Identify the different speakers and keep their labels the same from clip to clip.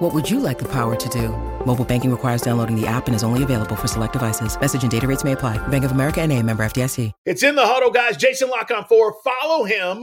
Speaker 1: What would you like the power to do? Mobile banking requires downloading the app and is only available for select devices. Message and data rates may apply. Bank of America and a member FDIC.
Speaker 2: It's in the huddle, guys. Jason La Canfora. Follow him.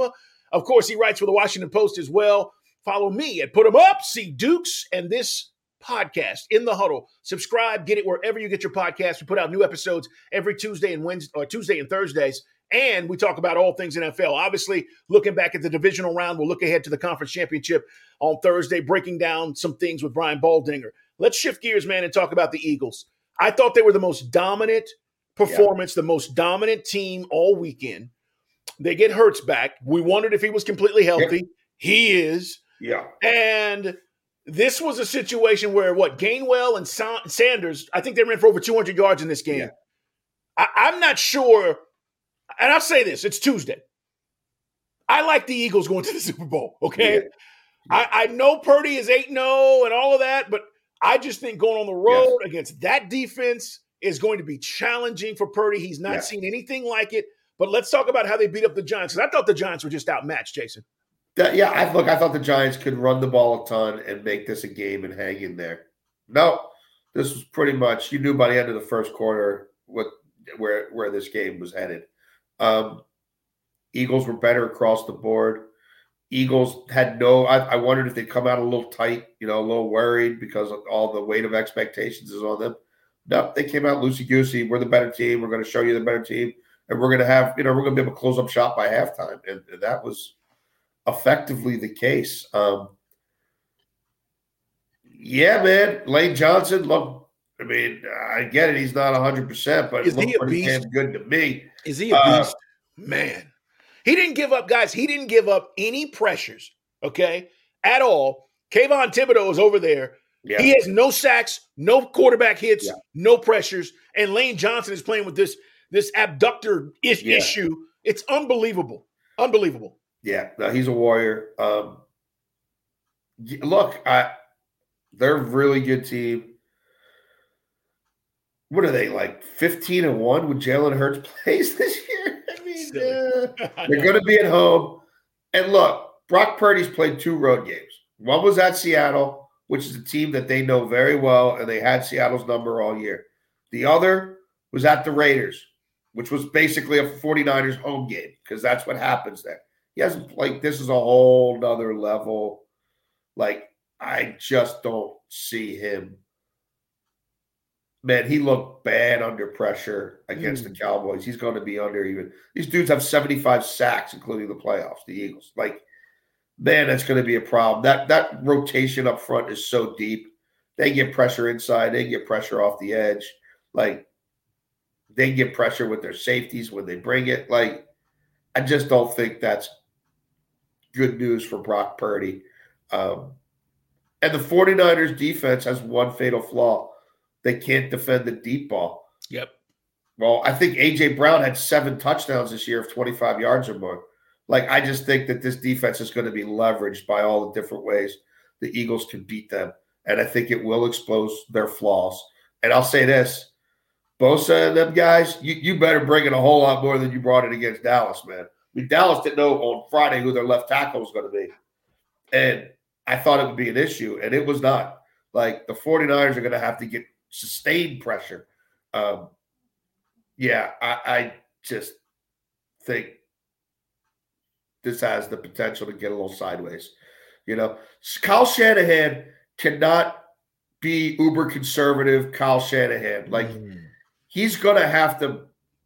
Speaker 2: Of course, he writes for the Washington Post as well. Follow me at him Up, see Dukes, and this podcast in the huddle. Subscribe, get it wherever you get your podcast. We put out new episodes every Tuesday and Wednesday or Tuesday and Thursdays. And we talk about all things NFL. Obviously, looking back at the divisional round, we'll look ahead to the conference championship on Thursday, breaking down some things with Brian Baldinger. Let's shift gears, man, and talk about the Eagles. I thought they were the most dominant performance, yeah. the most dominant team all weekend. They get Hurts back. We wondered if he was completely healthy. Yeah. He is.
Speaker 3: Yeah.
Speaker 2: And this was a situation where what Gainwell and Sa- Sanders, I think they ran for over 200 yards in this game. Yeah. I- I'm not sure, and I'll say this: it's Tuesday. I like the Eagles going to the Super Bowl. Okay, yeah. I, I know Purdy is eight zero oh and all of that, but I just think going on the road yes. against that defense is going to be challenging for Purdy. He's not yeah. seen anything like it. But let's talk about how they beat up the Giants because I thought the Giants were just outmatched, Jason.
Speaker 3: That, yeah, I look. I thought the Giants could run the ball a ton and make this a game and hang in there. No, this was pretty much you knew by the end of the first quarter what where where this game was headed. Um, Eagles were better across the board. Eagles had no. I, I wondered if they'd come out a little tight, you know, a little worried because all the weight of expectations is on them. No, they came out loosey goosey. We're the better team. We're going to show you the better team, and we're going to have, you know, we're going to be able to close up shop by halftime, and, and that was effectively the case. Um, yeah, man, Lane Johnson. Look, I mean, I get it. He's not hundred percent, but
Speaker 2: is he a beast?
Speaker 3: Good to me.
Speaker 2: Is he a uh, beast? Man, he didn't give up, guys. He didn't give up any pressures. Okay, at all. Kayvon Thibodeaux is over there. Yeah. He has no sacks, no quarterback hits, yeah. no pressures, and Lane Johnson is playing with this this adductor is- yeah. issue. It's unbelievable, unbelievable.
Speaker 3: Yeah, no, he's a warrior. Um, look, I they're a really good team. What are they like? Fifteen and one with Jalen Hurts plays this year. I mean, uh, they're going to be at home. And look, Brock Purdy's played two road games. One was at Seattle, which is a team that they know very well, and they had Seattle's number all year. The other was at the Raiders, which was basically a 49ers home game because that's what happens there he hasn't like this is a whole nother level. Like I just don't see him. Man, he looked bad under pressure against mm. the Cowboys. He's going to be under even. These dudes have 75 sacks, including the playoffs, the Eagles. Like, man, that's going to be a problem. That that rotation up front is so deep. They get pressure inside, they get pressure off the edge. Like, they get pressure with their safeties when they bring it. Like, I just don't think that's good news for Brock Purdy. Um, and the 49ers defense has one fatal flaw. They can't defend the deep ball.
Speaker 2: Yep.
Speaker 3: Well, I think AJ Brown had seven touchdowns this year of 25 yards or more. Like, I just think that this defense is going to be leveraged by all the different ways the Eagles can beat them. And I think it will expose their flaws. And I'll say this Bosa and them guys, you, you better bring it a whole lot more than you brought it against Dallas, man I mean, Dallas didn't know on Friday who their left tackle was going to be. And I thought it would be an issue, and it was not. Like the 49ers are going to have to get sustained pressure. Um, yeah, I, I just think this has the potential to get a little sideways. You know, Kyle Shanahan cannot be uber conservative. Kyle Shanahan, like mm. he's going to have to.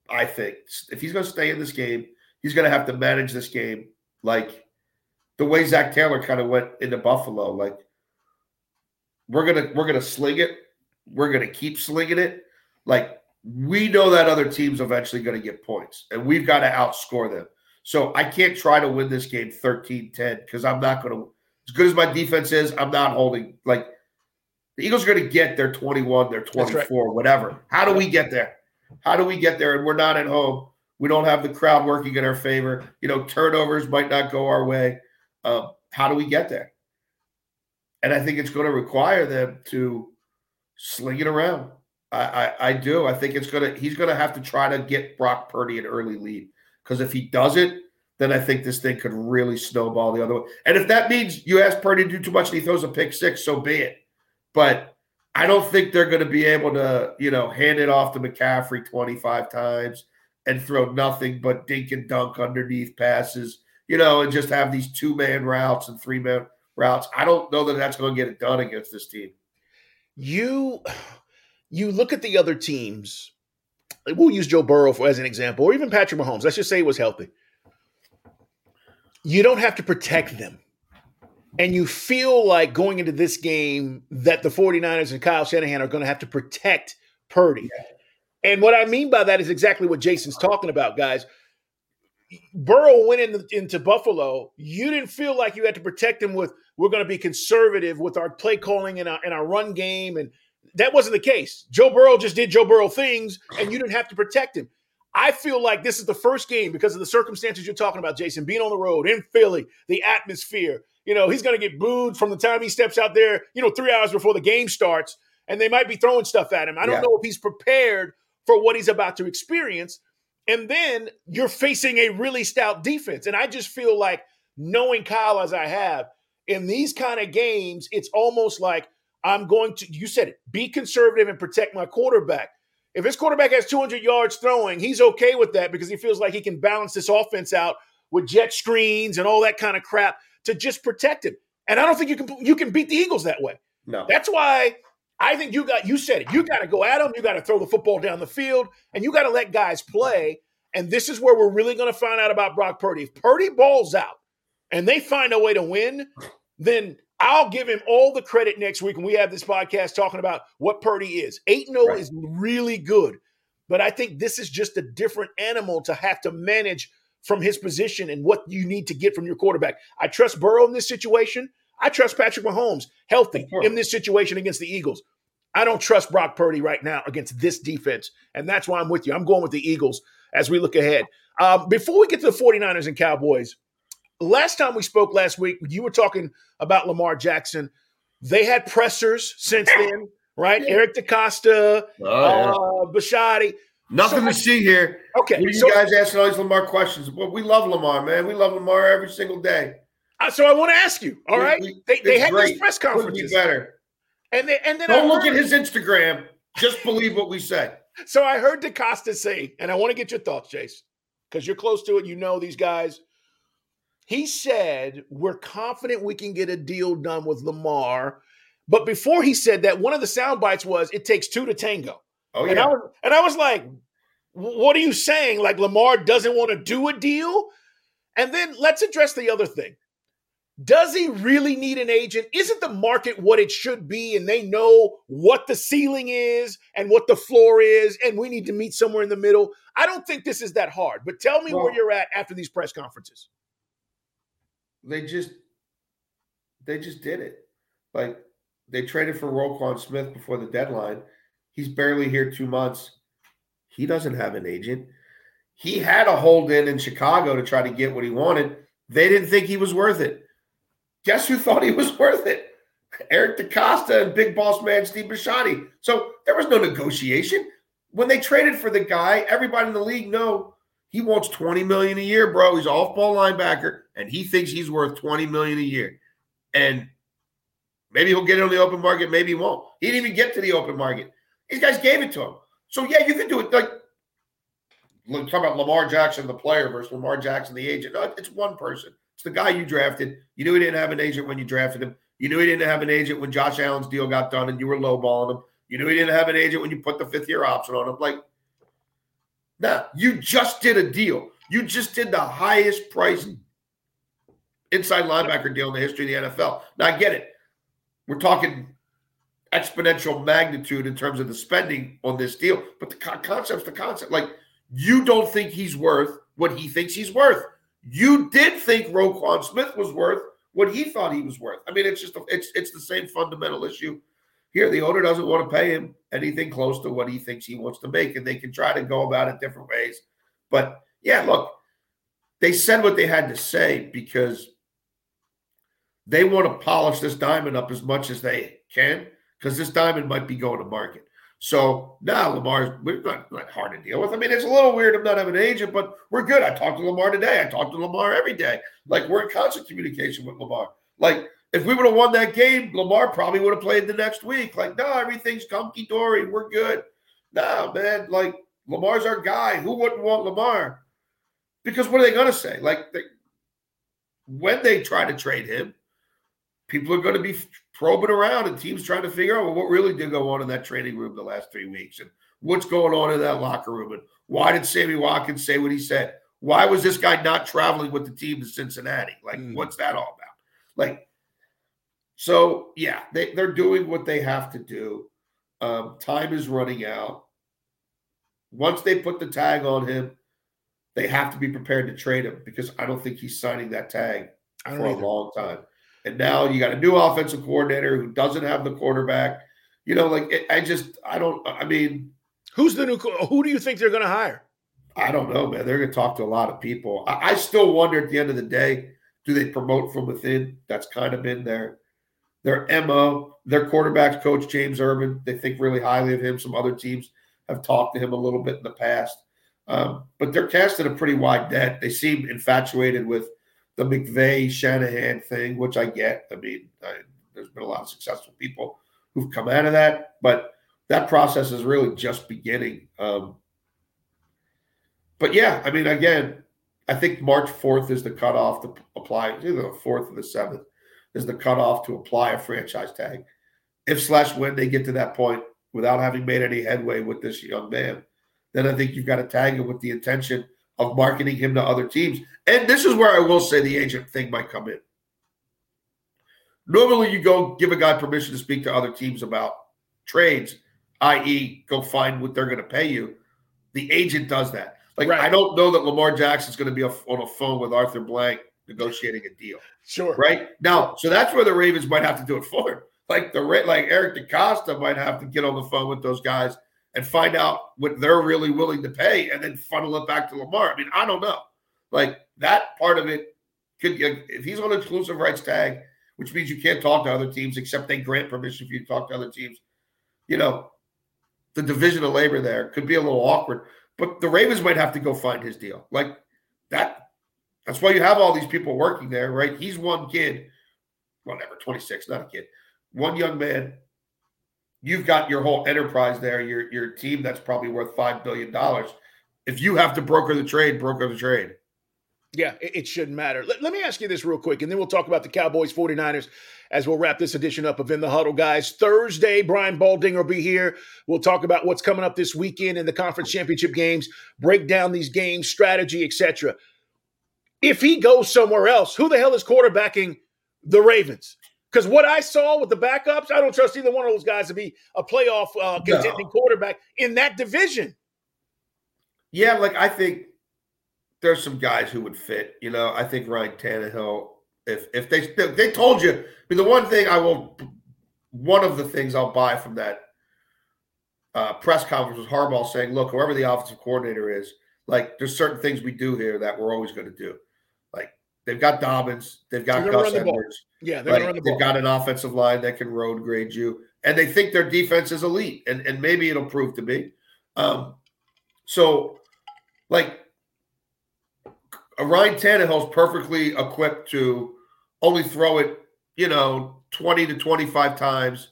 Speaker 3: I think if he's going to stay in this game, he's going to have to manage this game like the way Zac Taylor kind of went into Buffalo. Like we're gonna we're gonna sling it. We're gonna keep slinging it. Like we know that other team's eventually going to get points, and we've got to outscore them. So I can't try to win this game 13-10 because I'm not going to. As good as my defense is, I'm not holding like the Eagles are going to get their 21, their 24, right. whatever. How do we get there? How do we get there? And we're not at home We don't have the crowd working in our favor. You know, turnovers might not go our way. Uh, how do we get there? And I think it's going to require them to sling it around. I, I, I do. I think it's gonna. He's to have to try to get Brock Purdy an early lead because if he doesn't, then I think this thing could really snowball the other way. And if that means you ask Purdy to do too much and he throws a pick six, so be it. But I don't think they're going to be able to, you know, hand it off to McCaffrey 25 times and throw nothing but dink and dunk underneath passes, you know, and just have these two man routes and three man routes. I don't know that that's going to get it done against this team.
Speaker 2: You you look at the other teams. We'll use Joe Burrow for, as an example, or even Patrick Mahomes. Let's just say he was healthy. You don't have to protect them. And you feel like going into this game that the 49ers and Kyle Shanahan are going to have to protect Purdy. And what I mean by that is exactly what Jason's talking about, guys. Burrow went in, into Buffalo. You didn't feel like you had to protect him with we're going to be conservative with our play calling and our, and our run game, and that wasn't the case. Joe Burrow just did Joe Burrow things, and you didn't have to protect him. I feel like this is the first game because of the circumstances you're talking about, Jason, being on the road in Philly, the atmosphere. You know, he's going to get booed from the time he steps out there, you know, three hours before the game starts, and they might be throwing stuff at him. I don't yeah. know if he's prepared for what he's about to experience. And then you're facing a really stout defense. And I just feel like knowing Kyle as I have in these kind of games, it's almost like I'm going to, you said it, be conservative and protect my quarterback. If his quarterback has 200 yards throwing, he's okay with that because he feels like he can balance this offense out with jet screens and all that kind of crap to just protect him. And I don't think you can you can beat the Eagles that way.
Speaker 3: No.
Speaker 2: That's why I think you got you said it. You got to go at them. You got to throw the football down the field, and you got to let guys play. And this is where we're really going to find out about Brock Purdy. If Purdy balls out and they find a way to win, then I'll give him all the credit next week when we have this podcast talking about what Purdy is. 8 0 right. is really good, but I think this is just a different animal to have to manage from his position and what you need to get from your quarterback. I trust Burrow in this situation. I trust Patrick Mahomes healthy in this situation against the Eagles. I don't trust Brock Purdy right now against this defense. And that's why I'm with you. I'm going with the Eagles as we look ahead. Um, before we get to the 49ers and Cowboys, last time we spoke last week, you were talking about Lamar Jackson. They had pressers since then, right? Eric DeCosta, oh, yeah. uh.
Speaker 3: Nothing so, to see here.
Speaker 2: Okay.
Speaker 3: you so, guys asking all these Lamar questions? Well, we love Lamar, man. We love Lamar every single day.
Speaker 2: Uh, so I want to ask you. All we, right, we, they, they had great. these press conferences.
Speaker 3: Be better.
Speaker 2: And they, and then
Speaker 3: don't look at his Instagram. Just believe what we say.
Speaker 2: So I heard DeCosta say, and I want to get your thoughts, Chase, because you're close to it. You know these guys. He said, We're confident we can get a deal done with Lamar. But before he said that, one of the sound bites was, It takes two to tango.
Speaker 3: Oh, yeah.
Speaker 2: And I was, and I was like, What are you saying? Like Lamar doesn't want to do a deal? And then let's address the other thing. Does he really need an agent? Isn't the market what it should be? And they know what the ceiling is and what the floor is, and we need to meet somewhere in the middle. I don't think this is that hard, but tell me well, where you're at after these press conferences.
Speaker 3: They just they just did it. Like they traded for Roquan Smith before the deadline. He's barely here two months. He doesn't have an agent. He had a hold in in Chicago to try to get what he wanted. They didn't think he was worth it. Guess who thought he was worth it? Eric DeCosta and big boss man Steve Bisciotti. So there was no negotiation. When they traded for the guy, everybody in the league know he wants 20 million a year, bro. He's off-ball linebacker, and he thinks he's worth 20 million a year. And maybe he'll get it on the open market, maybe he won't. He didn't even get to the open market. These guys gave it to him. So yeah, you can do it. Like talk about Lamar Jackson, the player, versus Lamar Jackson, the agent. No, it's one person. It's the guy you drafted. You knew he didn't have an agent when you drafted him. You knew he didn't have an agent when Josh Allen's deal got done and you were lowballing him. You knew he didn't have an agent when you put the fifth year option on him. Like, nah, you just did a deal. You just did the highest price inside linebacker deal in the history of the NFL. Now, I get it. We're talking exponential magnitude in terms of the spending on this deal, but the concept's the concept. Like, you don't think he's worth what he thinks he's worth. You did think Roquan Smith was worth what he thought he was worth. I mean, it's just a, it's it's the same fundamental issue. Here, the owner doesn't want to pay him anything close to what he thinks he wants to make, and they can try to go about it different ways. But yeah, look, they said what they had to say because they want to polish this diamond up as much as they can because this diamond might be going to market. So now Lamar's we're not, not hard to deal with. I mean, it's a little weird of not having an agent, but we're good. I talk to Lamar today. I talk to Lamar every day. Like we're in constant communication with Lamar. Like if we would have won that game, Lamar probably would have played the next week. Like, no, everything's hunky dory. We're good. No, man, like Lamar's our guy. Who wouldn't want Lamar? Because what are they to say? Like, they, when they try to trade him, people are to be probing around and teams trying to figure out well, what really did go on in that training room the last three weeks and what's going on in that locker room and why did Sammy Watkins say what he said? Why was this guy not traveling with the team to Cincinnati? Like, mm. what's that all about? Like, so yeah, they, they're doing what they have to do. Um, time is running out. Once they put the tag on him, they have to be prepared to trade him because I don't think he's signing that tag for either. a long time. And now you got a new offensive coordinator who doesn't have the quarterback. You know, like I just I don't. I mean,
Speaker 2: who's the new? Who do you think they're going to hire?
Speaker 3: I don't know, man. They're going to talk to a lot of people. I, I, still wonder at the end of the day, do they promote from within? That's kind of been their their mo. Their quarterbacks coach James Urban. They think really highly of him. Some other teams have talked to him a little bit in the past, um, but they're casting a pretty wide net. They seem infatuated with the McVay Shanahan thing, which I get. I mean, I, there's been a lot of successful people who've come out of that, but that process is really just beginning. Um, but yeah, I mean, again, I think March 4th is the cutoff to apply, either the 4th or the 7th is the cutoff to apply a franchise tag. If slash when they get to that point without having made any headway with this young man, then I think you've got to tag him with the intention – of marketing him to other teams. And this is where I will say the agent thing might come in. Normally, you go give a guy permission to speak to other teams about trades, i.e., go find what they're going to pay you. The agent does that. Like, right. I don't know that Lamar Jackson's going to be on a phone with Arthur Blank negotiating a deal.
Speaker 2: Sure.
Speaker 3: Right now, so that's where the Ravens might have to do it for him. Like the like Eric DeCosta might have to get on the phone with those guys and find out what they're really willing to pay and then funnel it back to Lamar. I mean, I don't know. Like that part of it could if he's on exclusive rights tag, which means you can't talk to other teams except they grant permission for you to talk to other teams. You know, the division of labor there could be a little awkward. But the Ravens might have to go find his deal. Like that. That's why you have all these people working there, right? He's one kid, whatever, 26, not a kid, one young man you've got your whole enterprise there, your your team that's probably worth five billion dollars. If you have to broker the trade, broker the trade.
Speaker 2: Yeah, it, it shouldn't matter. Let, let, me ask you this real quick, and then we'll talk about the Cowboys 49ers as we'll wrap this edition up of In the Huddle, guys. Thursday, Brian Baldinger will be here. We'll talk about what's coming up this weekend in the conference championship games, break down these games, strategy, etc. If he goes somewhere else, who the hell is quarterbacking the Ravens? Because what I saw with the backups, I don't trust either one of those guys to be a playoff uh, contending no. quarterback in that division.
Speaker 3: Yeah, like I think there's some guys who would fit. You know, I think Ryan Tannehill. If if they they told you, I mean, the one thing I will, one of the things I'll buy from that uh, press conference was Harbaugh saying, "Look, whoever the offensive coordinator is, like, there's certain things we do here that we're always going to do. They've got Dobbins, they've got Gus Edwards."
Speaker 2: Yeah, they're
Speaker 3: right? the ball. they've got an offensive line that can road grade you, and they think their defense is elite, and, and maybe it'll prove to be. Um, so, like, Ryan Tannehill's perfectly equipped to only throw it, you know, twenty to twenty-five times,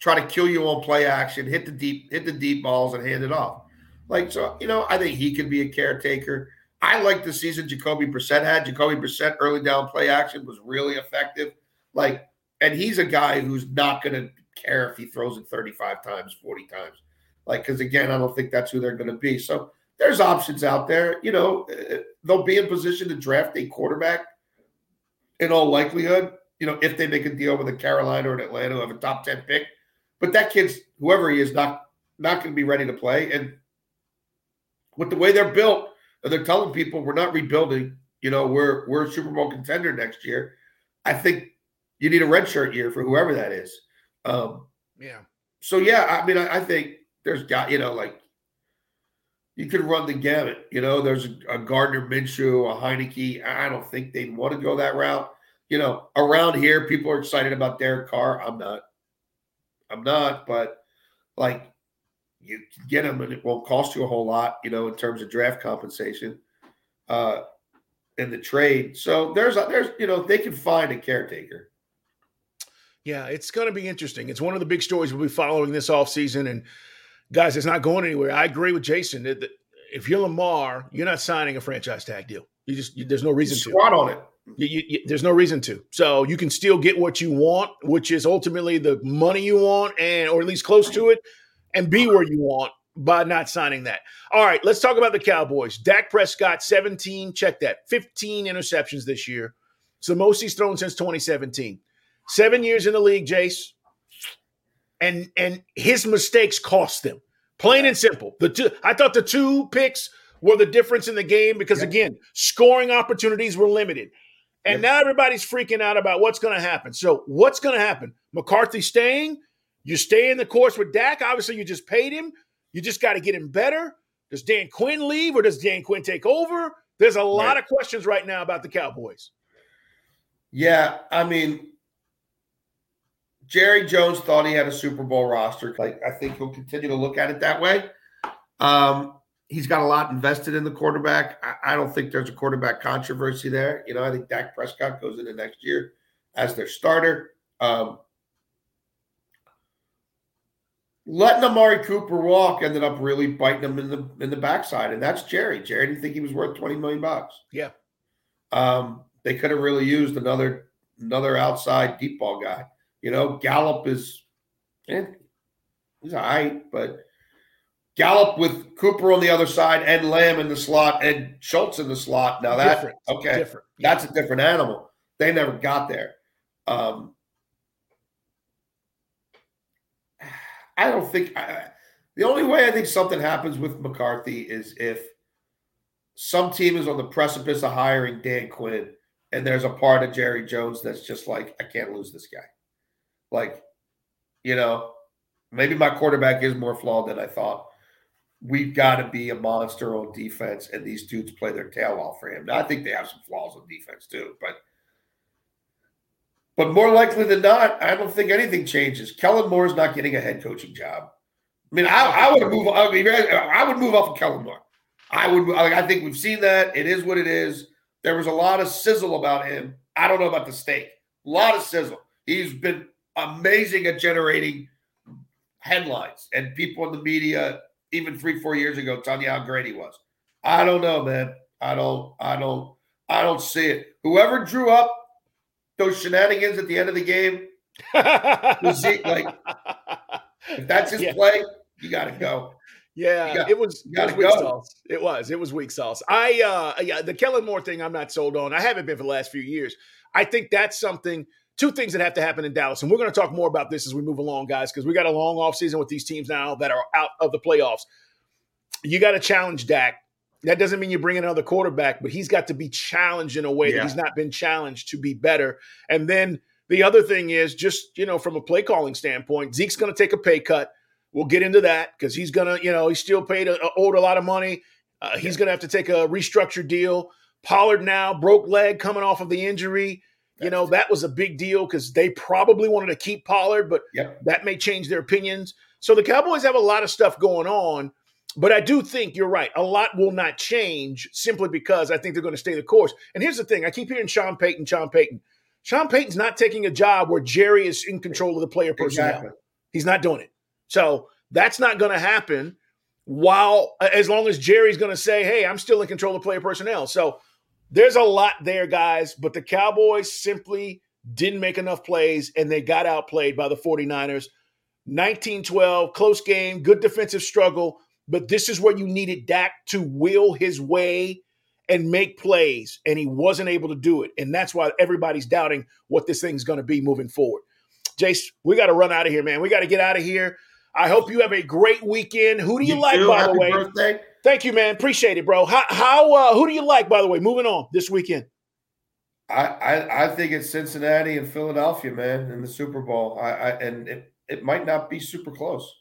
Speaker 3: try to kill you on play action, hit the deep, hit the deep balls, and hand it off. Like, so you know, I think he could be a caretaker. I like the season Jacoby Brissett had. Jacoby Brissett early down play action was really effective. Like, and he's a guy who's not going to care if he throws it 35 times, 40 times. Like, because again, I don't think that's who they're going to be. So there's options out there. You know, uh, they'll be in position to draft a quarterback in all likelihood. You know, if they make a deal with a Carolina or an Atlanta have a top 10 pick. But that kid's whoever he is not not going to be ready to play. And with the way they're built, and they're telling people we're not rebuilding. You know, we're we're a Super Bowl contender next year. I think you need a red shirt year for whoever that is. Um,
Speaker 2: yeah.
Speaker 3: So yeah, I mean, I, I think there's got you know like you could run the gamut. You know, there's a, a Gardner Minshew, a Heinicke. I don't think they'd want to go that route. You know, around here, people are excited about Derek Carr. I'm not. I'm not, but like you can get him and it won't cost you a whole lot, you know, in terms of draft compensation uh in the trade. So there's a, there's you know, they can find a caretaker.
Speaker 2: Yeah, it's going to be interesting. It's one of the big stories we'll be following this offseason. And guys, it's not going anywhere. I agree with Jason that, if you're Lamar, you're not signing a franchise tag deal. You just you, there's no reason
Speaker 3: to squat on it.
Speaker 2: You, you, there's no reason to. So you can still get what you want, which is ultimately the money you want, and or at least close to it, and be where you want by not signing that. All right, let's talk about the Cowboys. Dak Prescott, 17, check that, 15 interceptions this year. It's the most he's thrown since 2017. Seven years in the league, Jace. And and his mistakes cost them. Plain and simple. The two I thought the two picks were the difference in the game because yeah. again, scoring opportunities were limited. And yeah. now everybody's freaking out about what's going to happen. So, what's going to happen? McCarthy staying? You stay in the course with Dak. Obviously, you just paid him. You just got to get him better. Does Dan Quinn leave or does Dan Quinn take over? There's a lot right. of questions right now about the Cowboys.
Speaker 3: Yeah, I mean, Jerry Jones thought he had a Super Bowl roster. Like I think he'll continue to look at it that way. Um, he's got a lot invested in the quarterback. I, I, don't think there's a quarterback controversy there. You know, I think Dak Prescott goes into next year as their starter. Um, letting Amari Cooper walk ended up really biting him in the in the backside, and that's Jerry. Jerry didn't think he was worth twenty million bucks.
Speaker 2: Yeah.
Speaker 3: Um, they could have really used another another outside deep ball guy. You know, Gallup is, eh, he's all right, but Gallup with Cooper on the other side and Lamb in the slot and Schultz in the slot. Now that different. okay, different. that's a different animal. They never got there. Um, I don't think I, the only way I think something happens with McCarthy is if some team is on the precipice of hiring Dan Quinn and there's a part of Jerry Jones that's just like, I can't lose this guy. Like, you know, maybe my quarterback is more flawed than I thought we've got to be a monster on defense, and these dudes play their tail off for him. Now, I think they have some flaws on defense too, but but more likely than not, I don't think anything changes. Kellen Moore is not getting a head coaching job. I mean, I, I would move. I, mean, I would move off of Kellen Moore. I would. I think we've seen that. It is what it is. There was a lot of sizzle about him. I don't know about the steak. A lot of sizzle. He's been amazing at generating headlines, and people in the media even three, four years ago, telling you how great he was. I don't know, man. I don't, I don't, I don't see it. Whoever drew up those shenanigans at the end of the game, like if that's his yeah. play, you got to go.
Speaker 2: Yeah, got, it was. It was weak go. sauce. It was. It was weak sauce. I uh yeah, the Kellen Moore thing. I'm not sold on. I haven't been for the last few years. I think that's something. Two things that have to happen in Dallas, and we're going to talk more about this as we move along, guys, because we got a long off season with these teams now that are out of the playoffs. You got to challenge Dak. That doesn't mean you bring in another quarterback, but he's got to be challenged in a way yeah. that he's not been challenged to be better. And then the other thing is just, you know, from a play calling standpoint, Zeke's going to take a pay cut. We'll get into that because he's going to, you know, he's still paid a, owed a lot of money. Uh, he's going to have to take a restructured deal. Pollard now broke leg coming off of the injury. You know, that was a big deal because they probably wanted to keep Pollard, but yep. that may change their opinions. So the Cowboys have a lot of stuff going on, but I do think you're right. A lot will not change simply because I think they're going to stay the course. And here's the thing I keep hearing Sean Payton, Sean Payton. Sean Payton's not taking a job where Jerry is in control of the player personnel. Exactly. He's not doing it. So that's not going to happen while, uh, as long as Jerry's going to say, hey, I'm still in control of player personnel. So there's a lot there, guys, but the Cowboys simply didn't make enough plays and they got outplayed by the 49ers. 19 12, close game, good defensive struggle, but this is where you needed Dak to will his way and make plays, and he wasn't able to do it. And that's why everybody's doubting what this thing's going to be moving forward. Jace, we got to run out of here, man. We got to get out of here. I hope you have a great weekend. Who do you, you like, by Happy the way? Birthday. Thank you, man. Appreciate it, bro. How, how uh, who do you like, by the way? Moving on this weekend.
Speaker 3: I, I, I think it's Cincinnati and Philadelphia, man, in the Super Bowl. I, I and it, it might not be super close.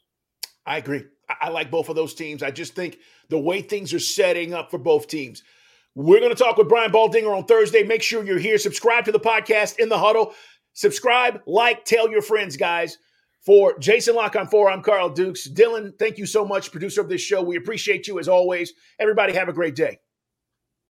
Speaker 2: I agree. I, like both of those teams. I just think the way things are setting up for both teams. We're going to talk with Brian Baldinger on Thursday. Make sure you're here. Subscribe to the podcast in the huddle. Subscribe, like, tell your friends, guys. For Jason La Canfora, I'm Carl Dukes. Dylan, thank you so much, producer of this show. We appreciate you as always. Everybody, have a great day.